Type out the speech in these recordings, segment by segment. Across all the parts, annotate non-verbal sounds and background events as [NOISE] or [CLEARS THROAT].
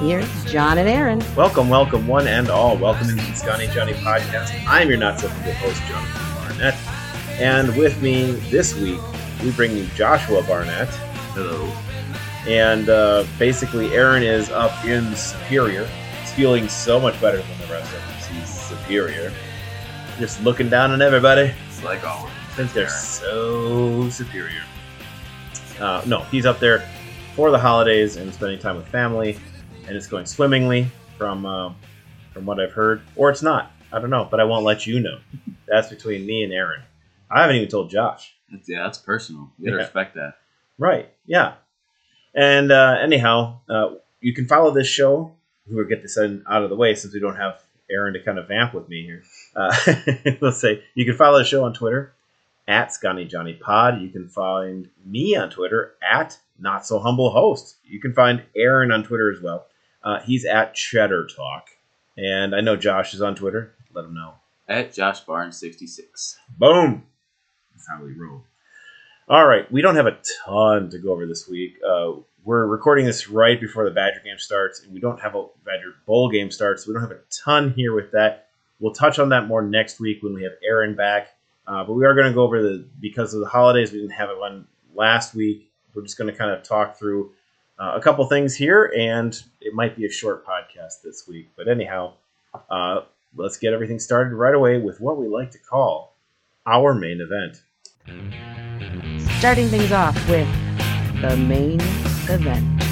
Here's John and Aaron. Welcome, welcome, one and all. Welcome to the Scotty Johnny podcast. I'm your not so good host, Jonathan Barnett. And with me this week, we bring you Joshua Barnett. Hello. And uh, basically, Aaron is up in Superior. He's feeling so much better than the rest of us. He's superior. Just looking down on everybody It's like always. since they're so superior. Uh, no, he's up there for the holidays and spending time with family, and it's going swimmingly from uh, from what I've heard, or it's not. I don't know, but I won't let you know. That's between me and Aaron. I haven't even told Josh. That's, yeah, that's personal. You gotta Yeah. respect that. Right? Yeah. And uh, anyhow, uh, you can follow this show. We'll get this out of the way since we don't have Aaron to kind of vamp with me here. Uh, [LAUGHS] let's say you can follow the show on Twitter at Scotty Johnny Pod. You can find me on Twitter at Not So Humble Host. You can find Aaron on Twitter as well. Uh, he's at Cheddar Talk, and I know Josh is on Twitter. Let him know. At Josh Barnes sixty six. Boom. That's how we roll. All right, we don't have a ton to go over this week. Uh, we're recording this right before the Badger game starts, and we don't have a Badger bowl game starts. So we don't have a ton here with that. We'll touch on that more next week when we have Aaron back. Uh, but we are going to go over the because of the holidays. We didn't have it one last week. We're just going to kind of talk through uh, a couple things here, and it might be a short podcast this week. But anyhow, uh, let's get everything started right away with what we like to call our main event. Starting things off with the main event.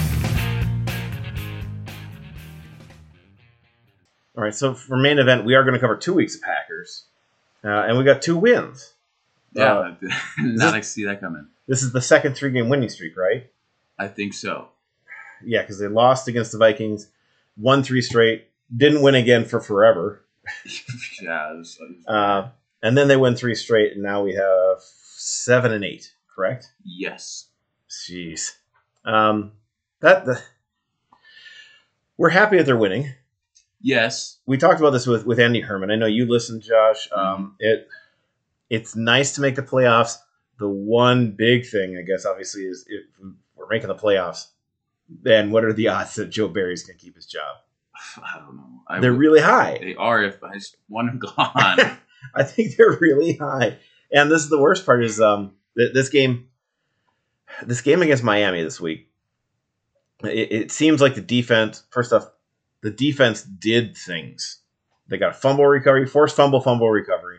All right, so for main event, we are going to cover two weeks of Packers, uh, and we got two wins. Yeah, Uh, I [LAUGHS] not like see that coming. this is the second three-game winning streak, right? I think so. Yeah, because they lost against the Vikings, won three straight, didn't win again for forever, [LAUGHS] yeah, it was, it was- uh, and then they win three straight, and now we have seven and eight. Correct? yes. Jeez, um, that the, we're happy that they're winning. Yes. we talked about this with, with Andy Herman. I know you listened, Josh. Um, it it's nice to make the playoffs. The one big thing, I guess, obviously, is if we're making the playoffs, then what are the odds that Joe Barry's going to keep his job? [SIGHS] I don't know. I They're would- really high. They are if I just want them gone. [LAUGHS] [LAUGHS] I think they're really high. And this is the worst part is um th- this game, this game against Miami this week. It, it seems like the defense. First off, the defense did things. They got a fumble recovery, forced fumble, fumble recovery,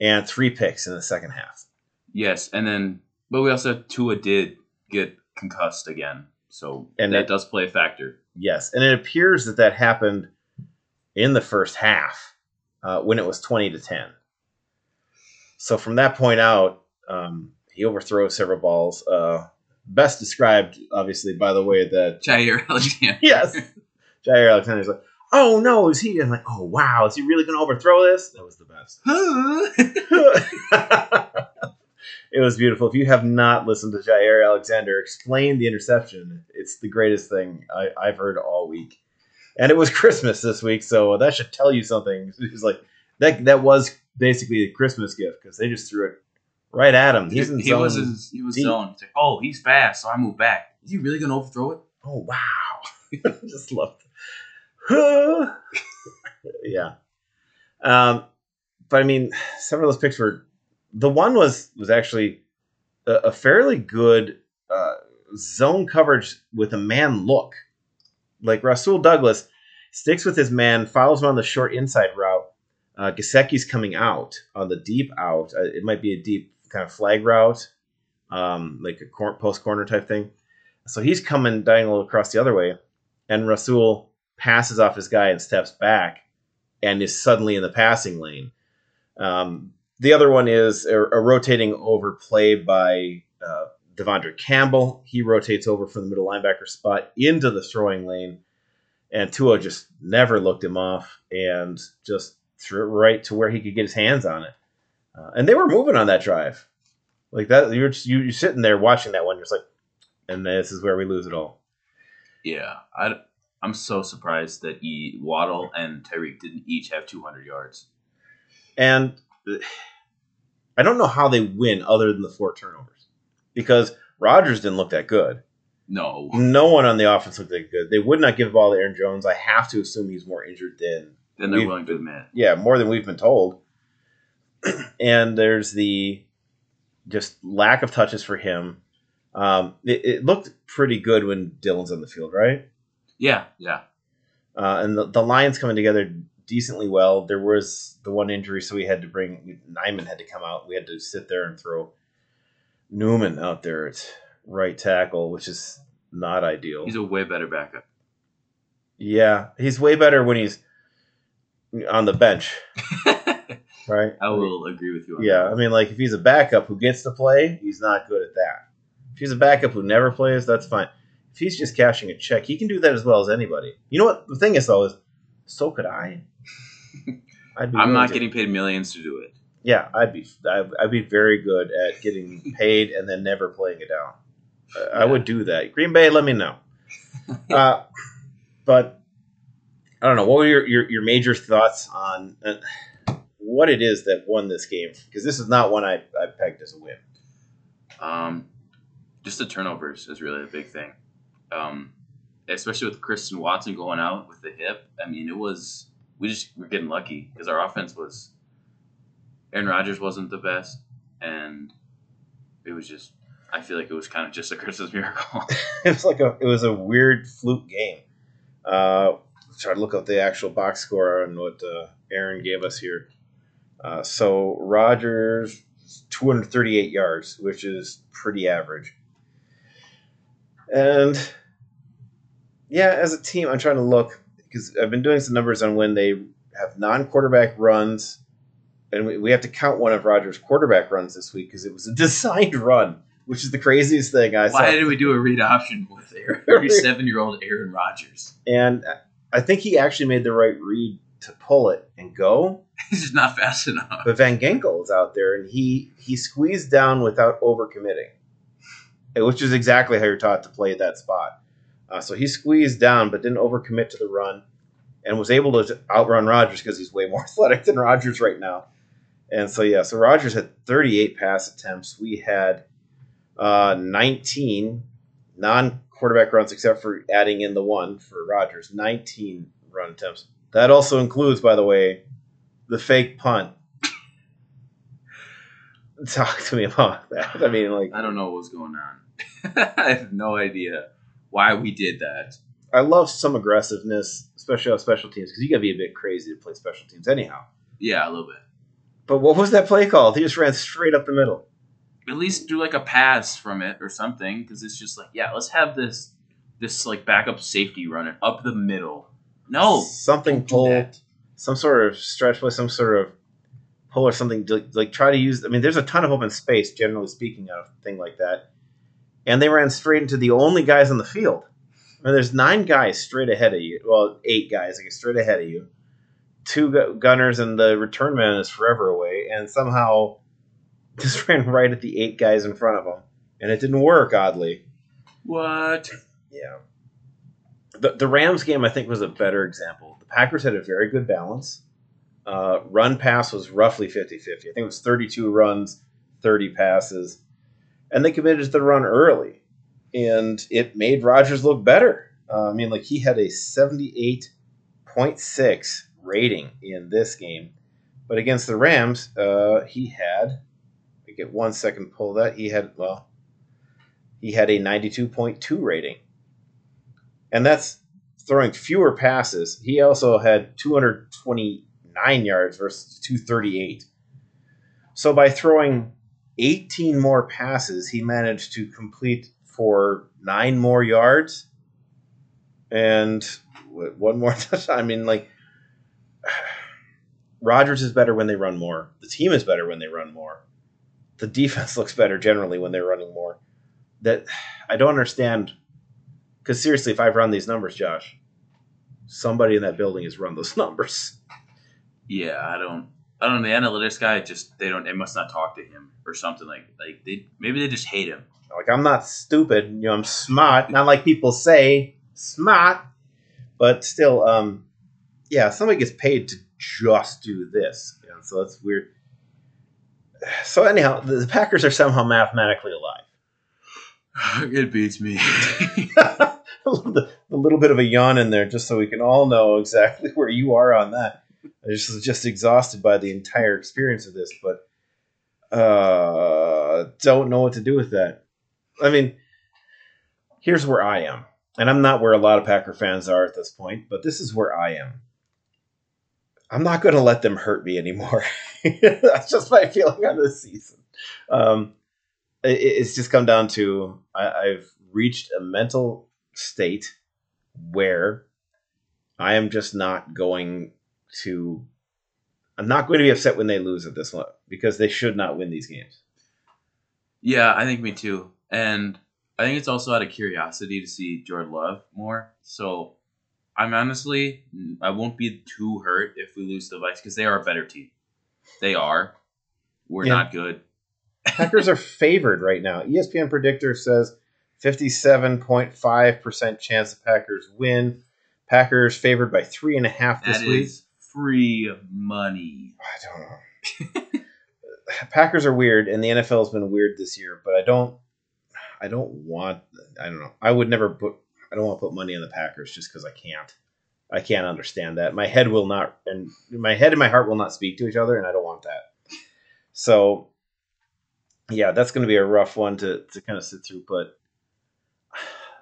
and three picks in the second half. yes, and then but we also Tua did get concussed again, so And that it- does play a factor. Yes, and it appears that that happened in the first half uh, when it was twenty to ten. So from that point out, um, he overthrows several balls. Uh, best described, obviously, by the way that Jaire Alexander. [LAUGHS] yes, Jaire Alexander's like, "Oh no, is he?" I'm like, "Oh wow, is he really going to overthrow this?" That was the best. [LAUGHS] [LAUGHS] it was beautiful. If you have not listened to Jaire Alexander explain the interception, it's the greatest thing I, I've heard all week. And it was [LAUGHS] Christmas this week, so that should tell you something. [LAUGHS] It's like that that was basically a Christmas gift because they just threw it right at him. He's in he was in, he was deep. zone. It's like, oh, he's fast, so I move back. Is he really gonna overthrow it? Oh wow! [LAUGHS] Just love. [SIGHS] yeah. Um, but I mean, several of those picks were. The one was was actually a, a fairly good uh, zone coverage with a man look. Like Rasul Douglas sticks with his man, follows him on the short inside route. Uh, Gesicki's coming out on the deep out. Uh, it might be a deep kind of flag route, um, like a cor- post corner type thing. So he's coming diagonal across the other way, and Rasul passes off his guy and steps back, and is suddenly in the passing lane. Um, the other one is a, a rotating over play by uh, De'Vondre Campbell. He rotates over from the middle linebacker spot into the throwing lane, and Tua just never looked him off and just threw it right to where he could get his hands on it. Uh, and they were moving on that drive, like that. You're just, you, you're sitting there watching that one, just like, and this is where we lose it all. Yeah, I, I'm so surprised that e, Waddle and Tyreek didn't each have 200 yards. And [SIGHS] I don't know how they win other than the four turnovers because Rodgers didn't look that good. No, No one on the offense looked that good. They would not give the ball to Aaron Jones. I have to assume he's more injured than than they're willing to admit. yeah, more than we've been told. [CLEARS THROAT] and there's the just lack of touches for him. Um, it, it looked pretty good when Dillon's on the field, right? Yeah, yeah. Uh, and the, the Lions coming together decently well. There was the one injury, so we had to bring Nijman had to come out. We had to sit there and throw Newman out there at right tackle, which is not ideal. He's a way better backup. yeah, he's way better when he's on the bench, [LAUGHS] right? I will agree with you on Yeah, that. I mean, like if he's a backup who gets to play, he's not good at that. If he's a backup who never plays, that's fine. If he's just cashing a check, he can do that as well as anybody. You know what the thing is though is, so could I. [LAUGHS] I'd be I'm willing not getting paid millions to do it. Yeah, I'd be. I'd, I'd be very good at getting [LAUGHS] paid and then never playing it down. Uh, I would do that. Green Bay, let me know. [LAUGHS] uh, but I don't know. What were your, your, your major thoughts on uh, what it is that won this game? Because this is not one I, I pegged as a win. Um, just the turnovers is really a big thing. Um, especially with Christian Watson going out with the hip. I mean, it was we just were getting lucky because our offense was Aaron Rodgers wasn't the best, and it was just I feel like it was kind of just a Christmas miracle. [LAUGHS] it was like a it was a weird fluke game. Uh, try to look up the actual box score on what uh, Aaron gave us here. Uh, so Rodgers, 238 yards, which is pretty average. And yeah, as a team, I'm trying to look because I've been doing some numbers on when they have non-quarterback runs, and we, we have to count one of Rodgers' quarterback runs this week because it was a designed run, which is the craziest thing I saw. Why did we do a read option with Aaron, [LAUGHS] 37 year old Aaron Rodgers? And I think he actually made the right read to pull it and go. [LAUGHS] He's just not fast enough. But Van Ginkel is out there and he he squeezed down without overcommitting, which is exactly how you're taught to play at that spot. Uh, so he squeezed down but didn't overcommit to the run and was able to outrun Rodgers because he's way more [LAUGHS] athletic than Rodgers right now. And so yeah, so Rodgers had 38 pass attempts. We had uh, 19 non quarterback runs, except for adding in the one for Rodgers. 19 run attempts. That also includes, by the way, the fake punt. [LAUGHS] Talk to me about that. I mean, like, I don't know what was going on. [LAUGHS] I have no idea why we did that. I love some aggressiveness, especially on special teams, because you got to be a bit crazy to play special teams anyhow. Yeah, a little bit. But what was that play called? He just ran straight up the middle. At least do like a pass from it or something, because it's just like, yeah, let's have this this like backup safety running up the middle. No, something pull, some sort of stretch play, some sort of pull or something. to, Like try to use. I mean, there's a ton of open space, generally speaking, a thing like that. And they ran straight into the only guys on the field. Mean, there's nine guys straight ahead of you. Well, eight guys, guess, straight ahead of you. Two gunners and the return man is forever away, and somehow [LAUGHS] just ran right at the eight guys in front of him, and it didn't work. Oddly, What? yeah. The, the Rams game, I think, was a better example. The Packers had a very good balance. Uh, run pass was roughly 50 50. I think it was 32 runs, 30 passes. And they committed to the run early. And it made Rodgers look better. Uh, I mean, like, he had a 78.6 rating in this game. But against the Rams, uh, he had, I get one second pull that. He had, well, he had a 92.2 rating. And that's throwing fewer passes. He also had 229 yards versus 238. So by throwing 18 more passes, he managed to complete for nine more yards and one more [LAUGHS] touchdown. I mean, like, [SIGHS] Rodgers is better when they run more. The team is better when they run more. The defense [LAUGHS] looks better generally when they're running more. That [SIGHS] I don't understand. Because seriously, if I've run these numbers, Josh, somebody in that building has run those [LAUGHS] numbers. Yeah, I don't. I don't know. The analytics guy just they don't. They must not talk to him or something like like they maybe they just hate him. Like I'm not stupid, you know, I'm smart. Not like people say smart, but still, um, yeah, somebody gets paid to just do this, and so that's weird. So anyhow, the Packers are somehow mathematically alive. [SIGHS] it beats me. [LAUGHS] a little bit of a yawn in there, just so we can all know exactly [LAUGHS] where you are on that. I just was just exhausted by the entire experience of this, but uh, don't know what to do with that. I mean, here's where I am, and I'm not where a lot of Packer fans are at this point, but this is where I am. I'm not going to let them hurt me anymore. [LAUGHS] That's just my feeling on this season. Um, it, it's just come down to I, I've reached a mental state where I am just not going to. I'm not going to be upset when they lose at this one because they should not win these games. Yeah, I think me too. And I think it's also out of curiosity to see Jordan Love more. So I'm honestly, I won't be too hurt if we lose the Vikes because they are a better team. They are. We're Yeah. not good. [LAUGHS] Packers are favored right now. ESPN predictor says 57.5% chance the Packers win. Packers favored by three and a half this That week. is free money. I don't know. Packers are weird, and the NFL has been weird this year. But I don't, I don't want. I don't know. I would never put. I don't want to put money on the Packers just because I can't. I can't understand that. My head will not, and my head and my heart will not speak to each other, and I don't want that. So, yeah, that's going to be a rough one to to kind of sit through. But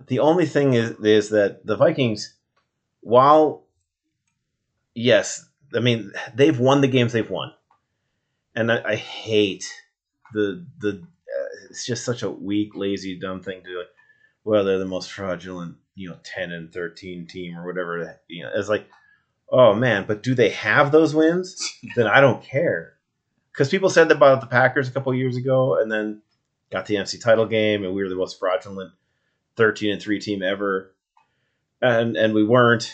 the only thing is is that the Vikings, while yes, I mean they've won the games they've won and I, I hate the the. Uh, it's just such a weak, lazy, dumb thing to. do. Well, they're the most fraudulent, you know, ten and thirteen team or whatever. You know, it's like, oh man, but do they have those wins? [LAUGHS] then I don't care, because people said that about the Packers a couple years ago, and then got the NFC title game, and we were the most fraudulent thirteen and three team ever, and and we weren't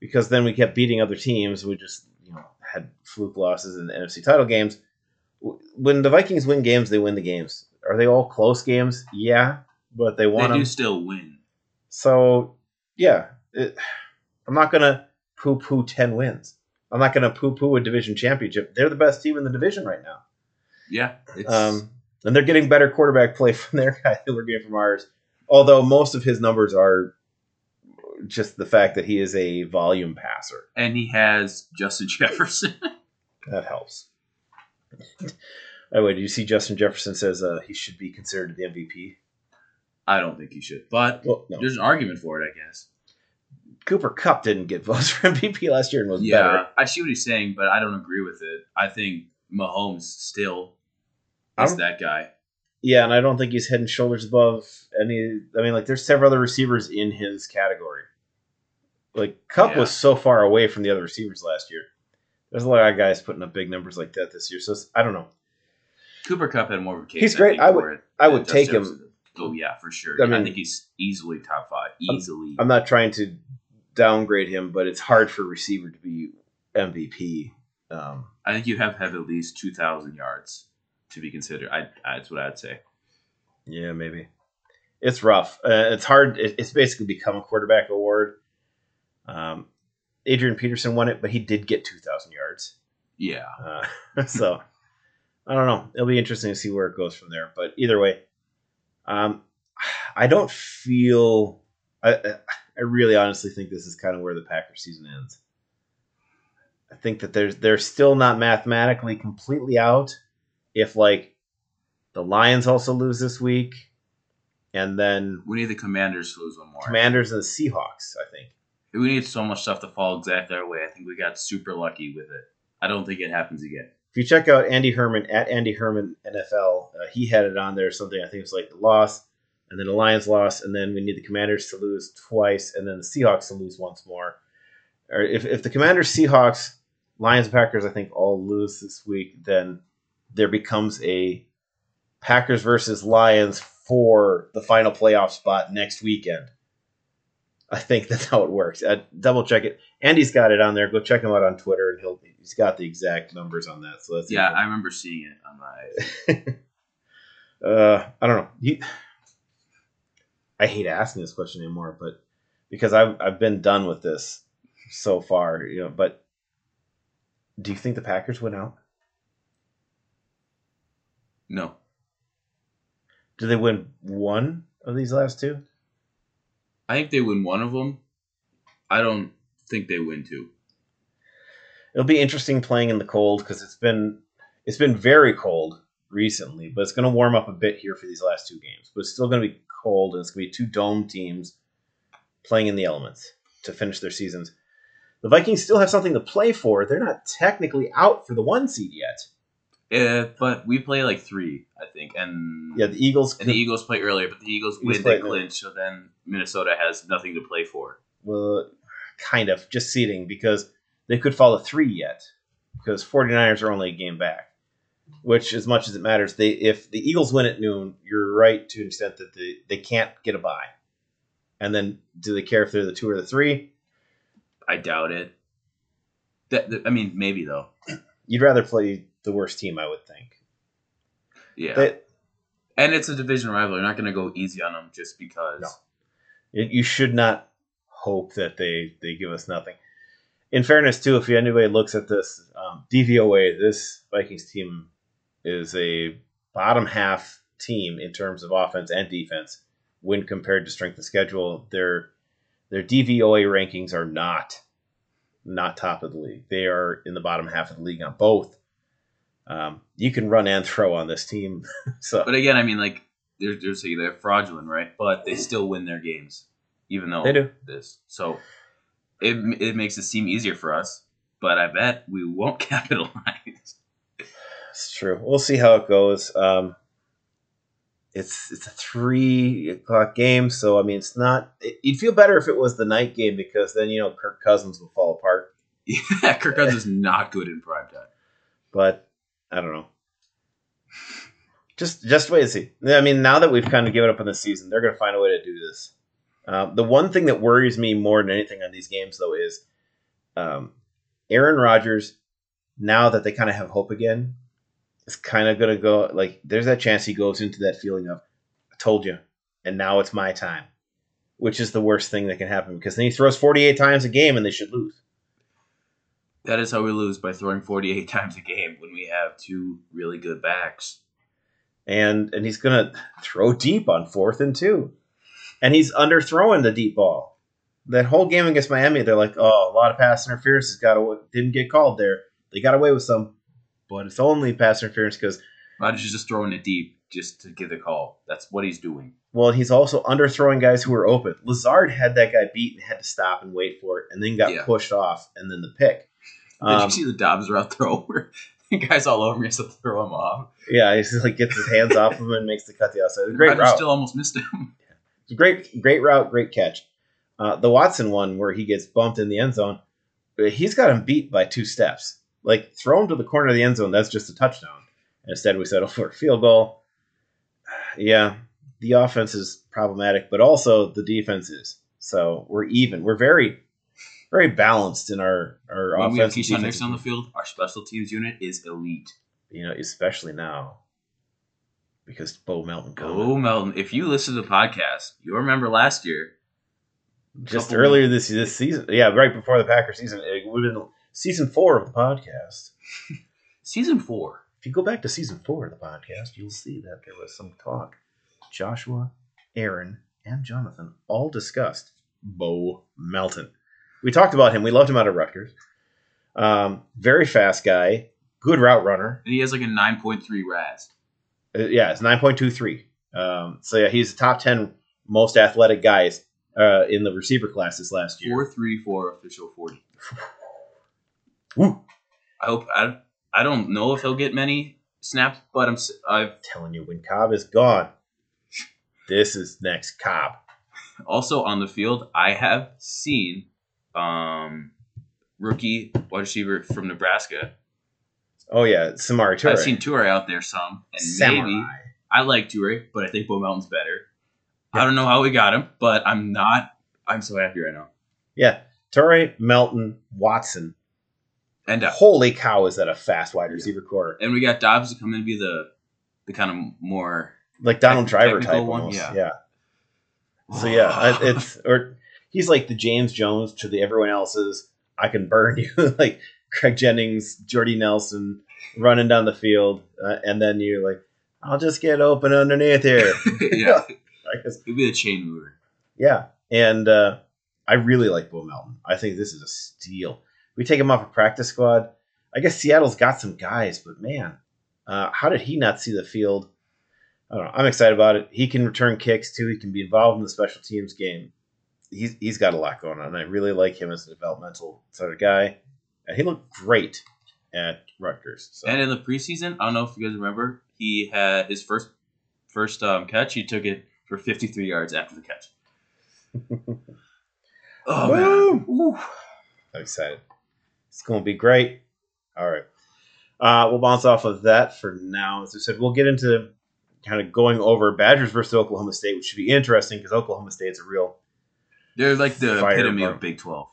because then we kept beating other teams. We just you know had fluke losses in the NFC title games. When the Vikings win games, they win the games. Are they all close games? Yeah, but they They won do them. still win. So yeah, it, I'm not gonna poo poo ten wins. I'm not gonna poo poo a division championship. They're the best team in the division right now. Yeah. It's, Um, and they're getting better quarterback play [LAUGHS] from their guy than we're getting from ours. Although most of his numbers are just the fact that he is a volume passer. and he has Justin Jefferson. [LAUGHS] That helps. By the way, did you see Justin Jefferson says uh, he should be considered the MVP? I don't think he should, but Well, no. there's an argument for it, I guess. Cooper Kupp didn't get votes for [LAUGHS] MVP last year and was Yeah, better. I see what he's saying, but I don't agree with it. I think Mahomes still is that guy. Yeah, and I don't think he's head and shoulders above any. I mean, like, there's several other receivers in his category. Like, Kupp Yeah. was so far away from the other receivers last year. There's a lot of guys putting up big numbers like that this year. So it's, I don't know. Cooper Kupp had more of a case. He's great. think, I would- I would take him. Jefferson. Oh yeah, for sure. I mean, I, think he's easily top five. Easily. I'm not trying to downgrade him, but it's hard for a receiver to be MVP. Um, I think you have to have at least two thousand yards to be considered. I, that's what I'd say. Yeah, maybe. It's rough. Uh, it's hard. It, it's basically become a quarterback award. Um, Adrian Peterson won it, but he did get 2,000 yards. Yeah. Uh, [LAUGHS] so I don't know. It'll be interesting to see where it goes from there. But either way, um, I don't feel. I, I I really honestly think this is kind of where the Packers season ends. I think that there's they're still not mathematically completely out. If like the Lions also lose this week, and then We need the Commanders to lose one more. Commanders and the Seahawks, I think. we need so much stuff to fall exactly our way. I think we got super lucky with it. I don't think it happens again. if you check out Andy Herman at Andy Herman NFL, uh, he had it on there something I think it was like the loss, and then the Lions loss, and then we need the Commanders to lose twice, and then the Seahawks to lose once more. Or if, if the Commanders, Seahawks, Lions, and Packers, I think all lose this week, then there becomes a Packers versus Lions for the final playoff spot next weekend. I think that's [LAUGHS] how it works. Uh, double check it. Andy's got it on there. Go check him out on Twitter, and he'll he's got the exact numbers on that. So that's Yeah, I remember seeing it on my. [LAUGHS] uh, I don't know. You, I hate asking this question anymore, but because I've I've been done with this so far, you know. But do you think the Packers went out? No. Do they win one of these last two? I think they win one of them. I don't think they win two. It'll be interesting playing in the cold because it's been it's been very cold recently, but it's going to warm up a bit here for these last two games. But it's still going to be cold, and it's going to be two dome teams playing in the elements to finish their seasons. The Vikings still have something to play for. They're not technically out for the one seed yet. Uh, but we play like three, I think, and Yeah, the Eagles. and the Eagles play earlier, but the Eagles Eagles win, they clinch, so then Minnesota has nothing to play for. well, kind of just seeding because they could fall to three yet because 49ers are only a game back. Which, as much as it matters, they if the Eagles win at noon, you're right to an extent that they, they can't get a bye. And then, do they care if they're the two or the three? I doubt it. That, that- I mean, maybe though. You'd rather play the worst team, I would think. Yeah, They- and it's a division rival. You're not going to go easy on them just because. No. you you should not hope that they they give us nothing. In fairness, too, if anybody looks at this um, DVOA, this Vikings team is a bottom half team in terms of offense and defense when compared to strength of schedule. Their their DVOA rankings are not not top of the league. They are in the bottom half of the league on both. Um, you can run and throw on this team, [LAUGHS] so But again, I mean, like they're they're saying they're fraudulent, right? But they still win their games, even though They do. this. So it it makes it seem easier for us. But I bet we won't [LAUGHS] capitalize. It's true. We'll see how it goes. Um, it's it's a three o'clock game, so I mean, it's not. It, you'd feel better if it was the night game because then you know Kirk Cousins will fall apart. [LAUGHS] yeah, Kirk Cousins is not good in prime time. But I don't know. Just just wait and see. I mean, now that we've kind of given up on the season, they're going to find a way to do this. Um, the one thing that worries me more than anything on these games, though, is um, Aaron Rodgers. Now that they kind of have hope again, is kind of going to go like. There's that chance he goes into that feeling of, "I told you," and now it's my time, which is the worst thing that can happen because then he throws 48 times a game and they should lose. That is how we lose by throwing 48 [LAUGHS] times a game when we have two really good backs. and and he's gonna throw deep on fourth and two, and he's underthrowing the deep ball. That whole game against Miami, they're like, oh, a lot of pass interference has got didn't get called there. They got away with some, but it's only pass interference because Rodgers is just throwing it deep just to get the call. That's what he's doing. well, he's also underthrowing guys who were open. Lazard had that guy beat and had to stop and wait for it, and then got Yeah. pushed off, and then the pick. Did Um, you see the Doubs route throw where [LAUGHS] the guy's all over me has to throw him off? yeah, he just like gets his hands off of him and makes the cut the outside. Great route. still almost missed him. [LAUGHS] It's a great, great route, great catch. Uh, the Watson one where he gets bumped in the end zone, he's got him beat by two steps. Like throw him to the corner of the end zone, that's just a touchdown. Instead, we settle [LAUGHS] for a field goal. [SIGHS] Yeah, the offense is problematic, but also the defense is. So we're even. We're very, very balanced in our our When we have offense. Keisean on the field, our special teams unit is elite. you know, especially now because Bo Melton. Oh, Melton, if you listen to the podcast, you remember last year. just earlier this this season. Yeah, right before the Packers season. It would have been season four of the podcast. [LAUGHS] Season four. If you go back to season four of the podcast, you'll see that there was some talk. Joshua, Aaron, and Jonathan all discussed Bo Melton. We talked about him. We loved him out of Rutgers. Um, very fast guy, good route runner. And he has like a 9.3 RAS. Uh, yeah, it's nine point two three. Um, so yeah, he's the top ten most athletic guys uh, in the receiver class this last year. 434 official 40. [LAUGHS] Woo. I hope. I, I don't know if he'll get many snaps, but I'm. I've telling you, when Cobb is gone, this is next Cobb. also on the field. I have seen um, rookie wide receiver from Nebraska. Oh yeah, Samori Toure. I've seen Toure out there some, and Samori. maybe I like Toure, but I think Bo Melton's better. I don't know how we got him, but I'm not. I'm so happy right now. Yeah, Toure, Melton, Watson. And uh, Holy cow, is that a fast wide receiver corps? and we got Doubs to come in and be the the kind of more Like Donald Driver type one, almost. yeah. yeah. So yeah, it's [SIGHS] or he's like the James Jones to the everyone else's. I can burn you [LAUGHS] like Greg Jennings, Jordy Nelson running down the field, uh, and then you're like, I'll just get open underneath here. [LAUGHS] yeah, [LAUGHS] I guess- he'd be the chain mover. yeah, and uh, I really like Bo Melton. I think this is a steal. We take him off a practice squad. I guess Seattle's got some guys, but man, uh, how did he not see the field? I don't know. I'm excited about it. He can return kicks too. He can be involved in the special teams game. He's he's got a lot going on. I really like him as a developmental sort of guy. And he looked great at Rutgers. So. And in the preseason, I don't know if you guys remember, he had his first first um, catch. He took it for 53 yards after the catch. [LAUGHS] oh man, Ooh. I'm excited. It's going to be great. All right. Uh, we'll bounce off of that for now. As I said, we'll get into kind of going over Badgers versus Oklahoma State, which should be interesting because Oklahoma State's a real they're like the Fire epitome of Big 12.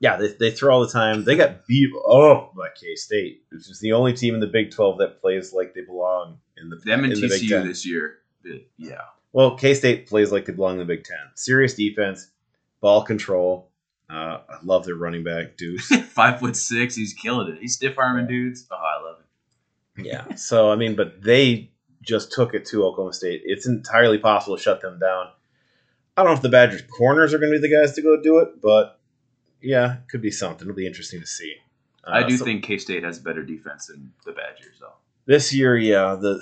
yeah. They, they throw all the time. They got beat up by K State, which is the only team in the Big Twelve that plays like they belong in the Them and in the Big TCU Ten. this year, yeah. Well, K State plays like they belong in the Big Ten. Serious defense, ball control. Uh, I love their running back, Deuce. [LAUGHS] Five foot six, he's killing it. He's stiff arming dudes. Oh, I love it. Yeah. So I mean, but they just took it to Oklahoma State. It's entirely possible to shut them down. I don't know if the Badgers corners are going to be the guys to go do it, but yeah, it could be something. It'll be interesting to see. I Uh, do so think K State has a better defense than the Badgers, though. this year, yeah, the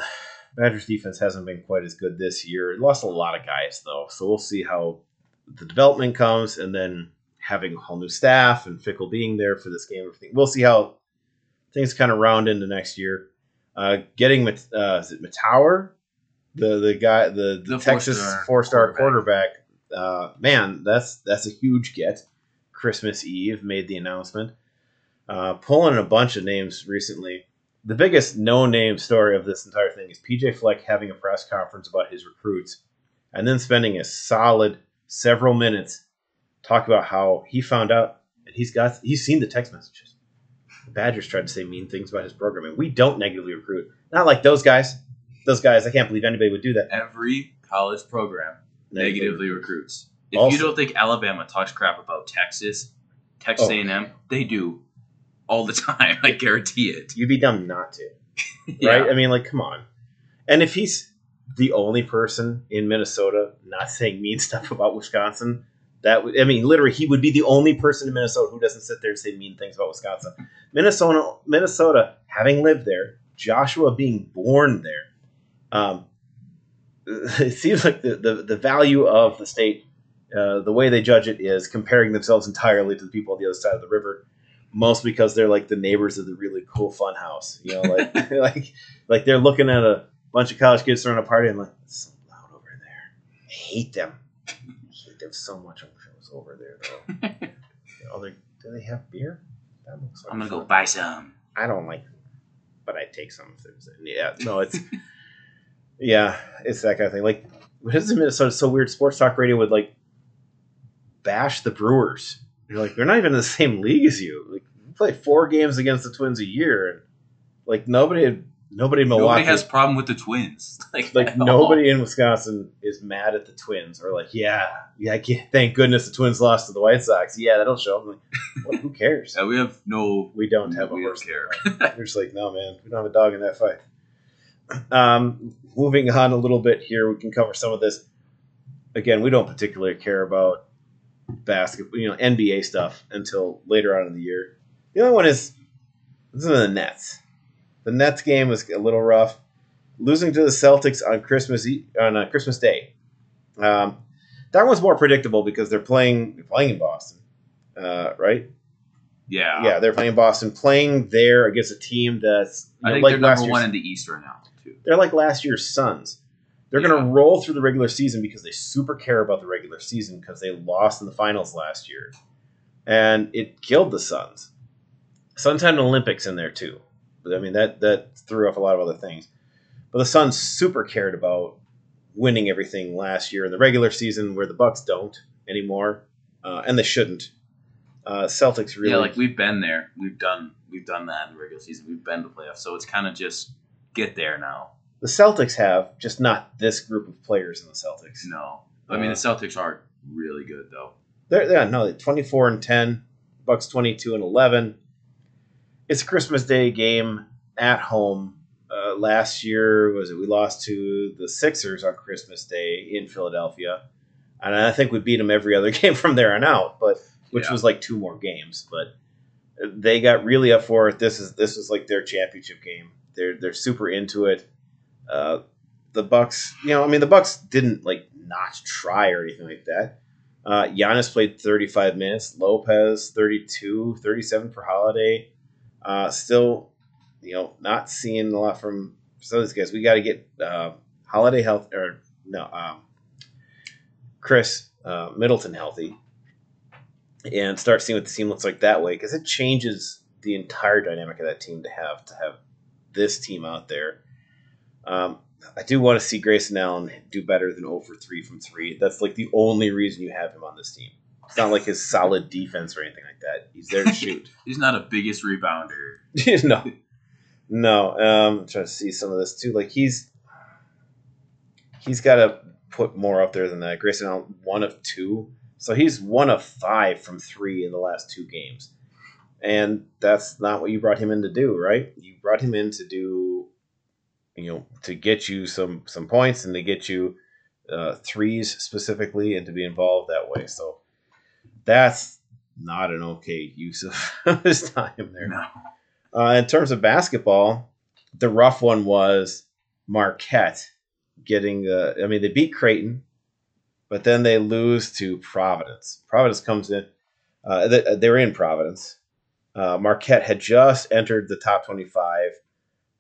Badgers defense hasn't been quite as good this year. It lost a lot of guys though, so we'll see how the development comes, and then having a whole new staff and Fickell being there for this game, everything. We'll see how things kind of round into next year. Uh, getting uh, is it Matower, the the guy, the, the, The Texas four-star four star quarterback. quarterback. Uh, man, that's that's a huge get. Christmas Eve made the announcement. Uh, pulling a bunch of names recently. The biggest no name story of this entire thing is PJ Fleck having a press conference about his recruits and then spending a solid several minutes talk about how he found out and he's got he's seen the text messages. The Badgers tried to say mean things about his programming. We don't negatively recruit. Not like those guys. Those guys, I can't believe anybody would do that. Every college program negatively recruits. If Also- you don't think Alabama talks crap about Texas, Texas Oh. A&M, they do all the [LAUGHS] time. I guarantee it. You'd be dumb not to. [LAUGHS] Yeah. right? I mean, like, come on. And if he's the only person in Minnesota not saying mean [LAUGHS] stuff about Wisconsin, that would, I mean, literally, he would be the only person in Minnesota who doesn't sit there and say mean things about Wisconsin. Minnesota, Minnesota, having lived there, Joshua being born there, um, [LAUGHS] it seems like the, the, the value of the state, uh, the way they judge it is comparing themselves entirely to the people on the other side of the river mostly because they're like the neighbors of the really cool fun house. You know, like [LAUGHS] [LAUGHS] like like they're looking at a bunch of college kids throwing a party and like it's so loud over there. I hate them. I hate them so much. I wish I was over there though. oh, they do they have beer? That looks like I'm gonna go buy some. I don't like, but I'd take some if there was. Any. Yeah, no, it's yeah, it's that kind of thing. Like, what is in Minnesota? It's so weird. Sports talk radio would like bash the Brewers. You're like, they're not even in the same league as you. Like, you play four games against the Twins a year, and like nobody, nobody in Milwaukee Nobody has problem with the Twins. [LAUGHS] Like, like at all. nobody in Wisconsin is mad at the Twins or like, yeah, yeah, I can't- thank goodness the Twins lost to the White Sox. Yeah, that'll show. I'm like, well, who cares? [LAUGHS] Yeah, we have no. We don't have a we don't horse. care. We're just like, no, man, we don't have a dog in that fight. [CLEARS THROAT] Um, moving on a little bit here, we can cover some of this. Again, we don't particularly care about basketball, you know, NBA stuff until later on in the year. The other one is this is the Nets. The Nets game was a little rough, losing to the Celtics on Christmas on uh, Christmas Day. Um, that one's more predictable because they're playing they're playing in Boston, uh, right? Yeah. yeah, they're playing Boston, playing there against a team that's I know, think like they're number year's, one in the East right now. They're like last year's Suns. They're Yeah. going to roll through the regular season because they super care about the regular season because they lost in the finals last year, and it killed the Suns. Suns had an Olympics in there too, but I mean that that threw off a lot of other things. But the Suns super cared about winning everything last year in the regular season, where the Bucks don't anymore. uh, and they shouldn't. Uh, Celtics really Yeah, like we've been there. We've done we've done that in the regular season. We've been to playoffs, so it's kind of just get there now. The Celtics have just not this group of players in the Celtics. No, I mean Uh, the Celtics are really good though. They're, they're no twenty four and ten, Bucks twenty two and eleven. It's a Christmas Day game at home. Uh, last year was it we lost to the Sixers on Christmas Day in Philadelphia, and I think we beat them every other [LAUGHS] game from there on out. But which Yeah. was like two more games. But they got really up for it. This is this was like their championship game. They're they're super into it. Uh, the Bucks, you know, I mean, the Bucks didn't like not try or anything like that. Uh, Giannis played 35 minutes. Lopez 32, 37 for Holiday. Uh, still, you know, not seeing a lot from some of these guys. We got to get uh, Holiday health or no, um, Chris uh, Middleton healthy, and start seeing what the team looks like that way because it changes the entire dynamic of that team to have to have this team out there. Um, I do want to see Grayson Allen do better than 0 for 3 from 3. That's like the only reason you have him on this team. It's not like his solid defense or anything like that. He's there to [LAUGHS] shoot. He's not a biggest rebounder. [LAUGHS] no. No. Um, I'm trying to see some of this too. Like he's he's got to put more up there than that. Grayson Allen, one of two. So he's one of five from three in the last two games. And that's not what you brought him in to do, right? You brought him in to do, you know, to get you some some points and to get you uh, threes specifically and to be involved that way. So that's not an okay use of [LAUGHS] his time there. No. Uh, in terms of basketball, the rough one was Marquette getting the. I mean, they beat Creighton, but then they lose to Providence. Providence comes in. Uh, they, they were in Providence. Uh, Marquette had just entered the top 25.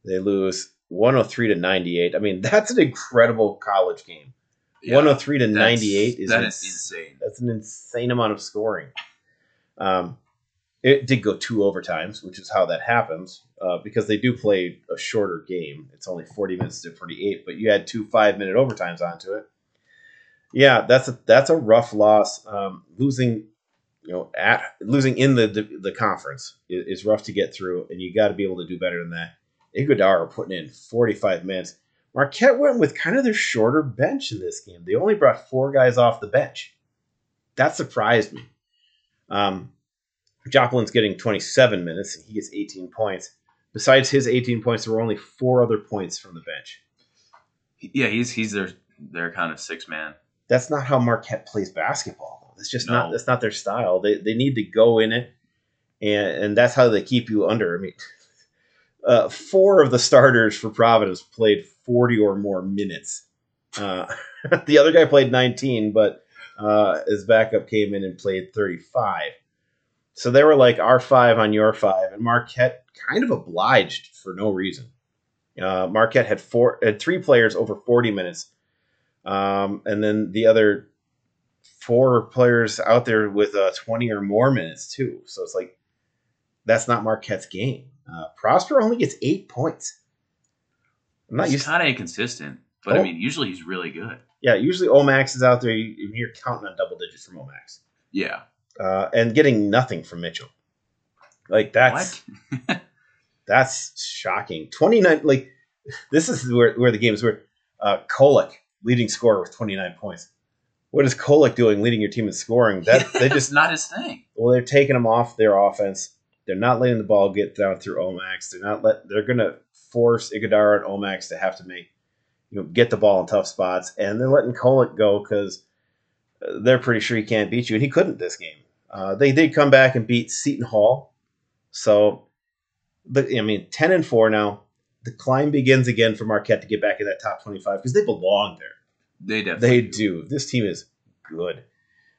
They lose 103 to 98. I mean, [LAUGHS] that's an incredible college game. Yeah, 103 to 98 is that ins- is insane. that's an insane amount of scoring. Um, it did go two overtimes, which is how that happens uh, because they do play a shorter game. It's only 40 minutes to 48, but you had two five minute overtimes onto it. Yeah, that's a that's a rough loss. Um, losing, you know, at losing in the the, the conference is, is rough to get through, and you got to be able to do better than that. Ighodaro putting in 45 minutes. Marquette went with kind of their shorter bench in this game. They only brought four guys off the bench. That surprised me. Um, Joplin's getting 27 minutes and he gets 18 points. Besides his 18 points, there were only four other points from the bench. Yeah, he's he's their their kind of six man. That's not how Marquette plays basketball. It's just not No. that's not their style. They they need to go in it, and and that's how they keep you under. I mean, uh, four of the starters for Providence played 40 or more minutes. Uh, [LAUGHS] the other guy played 19, but uh, his backup came in and played 35. So they were like our five on your five, and Marquette kind of obliged for no reason. Uh, Marquette had four, had three players over 40 minutes, um, and then the other four players out there with uh, 20 or more minutes too. So it's like that's not Marquette's game. Uh, Prosper only gets eight points. I'm not He's kind of inconsistent, but Oh. I mean, usually he's really good. yeah, usually Omax is out there. You, you're counting on double digits from Omax, Yeah. uh, and getting nothing from Mitchell. Like that's [LAUGHS] that's shocking. 29, like this is where, where the game is where uh, Kolek, leading scorer with 29 points. What is Kolek doing leading your team in scoring? That they [LAUGHS] just not his thing. well, they're taking him off their offense. They're not letting the ball get down through Omax. They're not let. They're gonna force Ighodaro and Omax to have to make you know get the ball in tough spots, and they're letting Kolek go because they're pretty sure he can't beat you, and he couldn't this game. Uh, they did come back and beat Seton Hall, so but I mean ten and four now. The climb begins again for Marquette to get back in that top twenty-five because they belong there. They definitely They do. This team is good.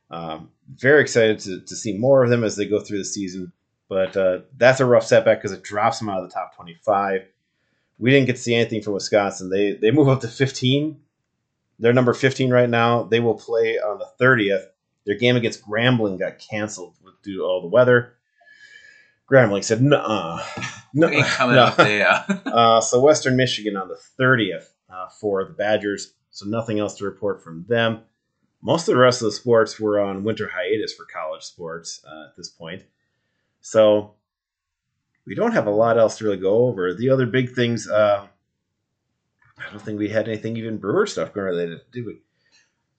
Um, very excited to, to see more of them as they go through the season. But uh, that's a rough setback because it drops them out of the top 25. We didn't get to see anything from Wisconsin. They they move up to 15. They're number 15 right now. They will play on the 30th. Their game against Grambling got canceled due to all the weather. Grambling said, "Nuh-uh, We ain't coming no." up there. [LAUGHS] Uh, so Western Michigan on the 30th uh, for the Badgers. So nothing else to report from them. most of the rest of the sports were on winter hiatus for college sports uh, at this point. So we don't have a lot else to really go over. The other big things, uh, I don't think we had anything even Brewer stuff going related, did we?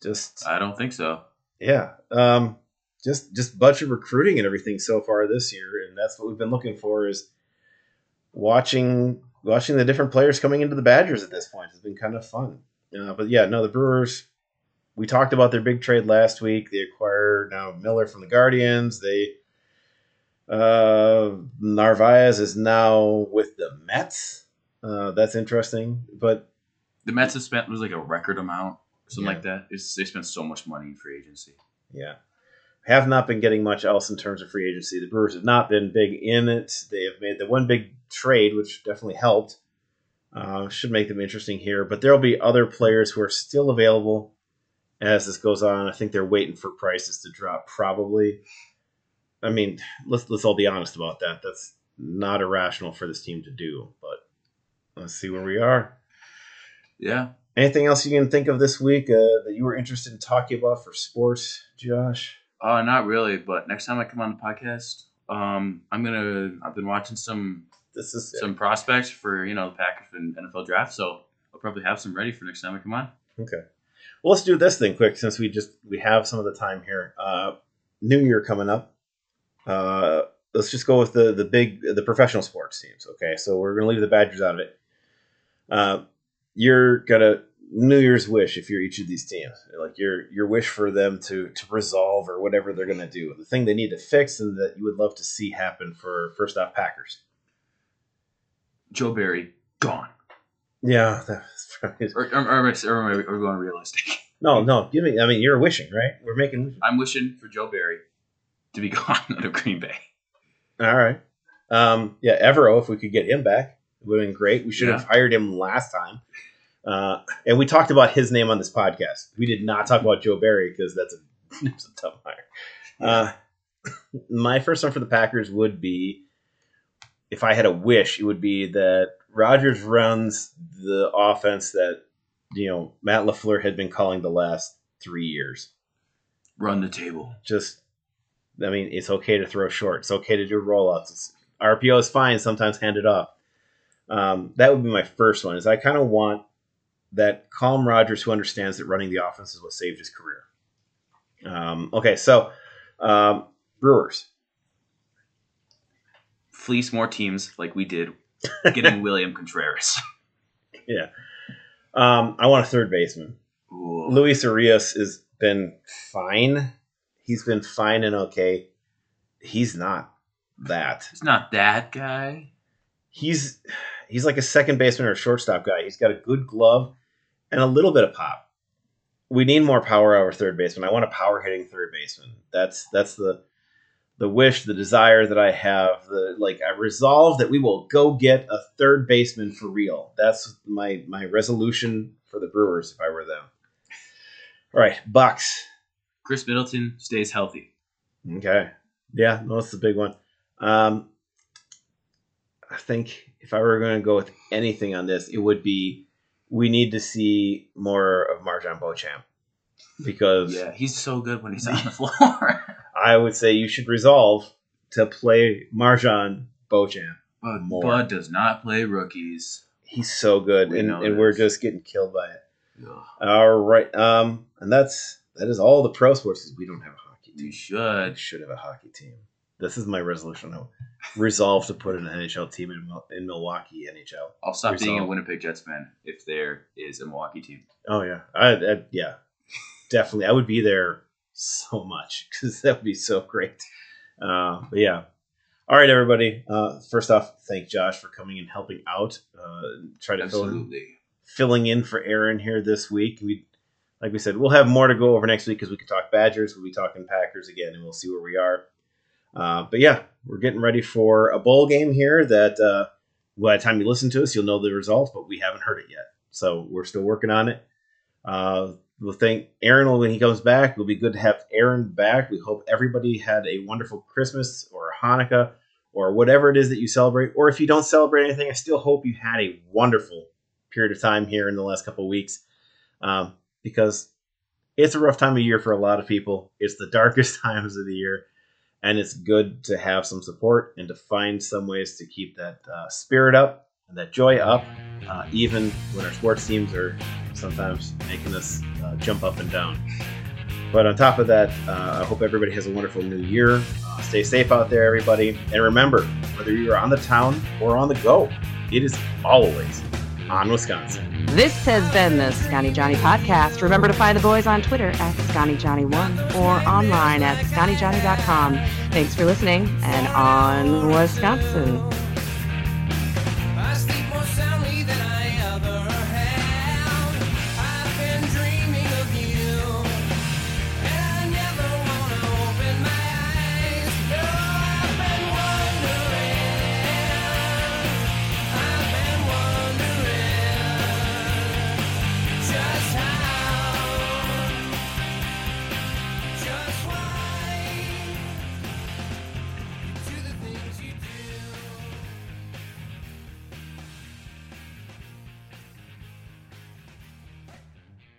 Just I don't think so. yeah, um, just just bunch of recruiting and everything so far this year, and that's what we've been looking for is watching watching the different players coming into the Badgers at this point. It's been kind of fun. Uh, but yeah, no, the Brewers. We talked about their big trade last week. They acquired Owen Miller from the Guardians. They uh, Narvaez is now with the Mets. Uh, that's interesting, but The Mets have spent was like a record amount, something Yeah. like that. It's, they spent so much money in free agency. Yeah. Have not been getting much else in terms of free agency. The Brewers have not been big in it. They have made the one big trade, which definitely helped. Uh, should make them interesting here. But there will be other players who are still available as this goes on. I think they're waiting for prices to drop, probably. I mean, let's let's all be honest about that. That's not irrational for this team to do. But let's see where we are. Yeah. Anything else you can think of this week uh, that you were interested in talking about for sports, Josh? Uh, not really, but next time I come on the podcast, um, I'm gonna. I've been watching some This is some prospects for you know the Packers and NFL draft, so I'll probably have some ready for next time I come on. Okay. Well, let's do this thing quick since we just we have some of the time here. Uh, New Year coming up. Uh, let's just go with the the big the professional sports teams. Okay, so we're gonna leave the Badgers out of it. Uh, you're gonna New Year's wish if you're each of these teams, like your your wish for them to to resolve or whatever they're gonna do, the thing they need to fix and that you would love to see happen for first off Packers. Joe Barry gone. Yeah, [LAUGHS] that's probably, Or, or, or, or are we going realistic? no, no. Give me. I mean, you're wishing, right? We're making. I'm wishing for Joe Barry to be [LAUGHS] gone out of Green Bay. All right. Um, yeah, Evero, if we could get him back, it would have been great. We should have hired him last time. Uh, and we talked about his name on this podcast. We did not talk about Joe Barry because that's a, [LAUGHS] that's a tough hire. Uh, [LAUGHS] my first one for the Packers would be if I had a wish, it would be that Rodgers runs the offense that you know Matt Lafleur had been calling the last three years Run the table. just I mean, it's okay to throw short. It's okay to do rollouts. It's, RPO is fine. Sometimes hand it off. Um, that would be my first one. Is I kind of want that calm Rodgers who understands that running the offense is what saved his career. Um, okay, so um, Brewers. Fleece more teams like we did getting [LAUGHS] William Contreras. Yeah. Um, I want a third baseman. Ooh. Luis Urias has been fine. He's been fine and okay. He's not that. He's not that guy. he's he's like a second baseman or a shortstop guy. He's got a good glove and a little bit of pop. We need more power over third baseman. I want a power hitting third baseman. That's that's the the wish, the desire that I have. The like I resolve that we will go get a third baseman for real. That's my my resolution for the Brewers if I were them. All right, Bucks. Khris Middleton stays healthy. Okay. Yeah, no, that's the big one. Um, I think if I were going to go with anything on this, it would be we need to see more of MarJon Beauchamp because Yeah, he's so good when he's [LAUGHS] on the floor. I would say you should resolve to play MarJon Beauchamp. but More. Bud does not play rookies. He's so good, We and, and we're just getting killed by it. Ugh, All right, um, and that's that is all the pro sports. We don't have a hockey team. We should. should have a hockey team. This is my resolution. I resolve to put an NHL team in, in Milwaukee NHL. I'll stop being a Winnipeg Jets fan if there is a Milwaukee team. Oh yeah, I, I yeah, definitely. I would be there so much [LAUGHS] because that would be so great. Uh, but yeah, all right, everybody. Uh, first off, thank Josh for coming and helping out. Uh, try to fill in, filling in for Aaron here this week. We, like we said, we'll have more to go over next week because we could talk Badgers. We'll be talking Packers again, and we'll see where we are. Uh, but yeah, we're getting ready for a bowl game here. That uh, by the time you listen to us, you'll know the results, but we haven't heard it yet. So we're still working on it. Uh, we'll thank Aaron when he comes back. It'll be good to have Aaron back. We hope everybody had a wonderful Christmas or Hanukkah or whatever it is that you celebrate. Or if you don't celebrate anything, I still hope you had a wonderful period of time here in the last couple of weeks. Um, because it's a rough time of year for a lot of people. It's the [LAUGHS] darkest times of the year, and it's good to have some support and to find some ways to keep that uh, spirit up and that joy up, uh, even when our sports teams are sometimes making us uh, jump up and down. But on top of that, uh, I hope everybody has a wonderful new year. Uh, stay safe out there, everybody. And remember, whether you're on the town or on the go, it is always on Wisconsin. This has been the Scotty Johnny podcast. Remember to find the boys on Twitter at ScottyJohnny1 or online at ScottyJohnny.com. Thanks for listening and on Wisconsin.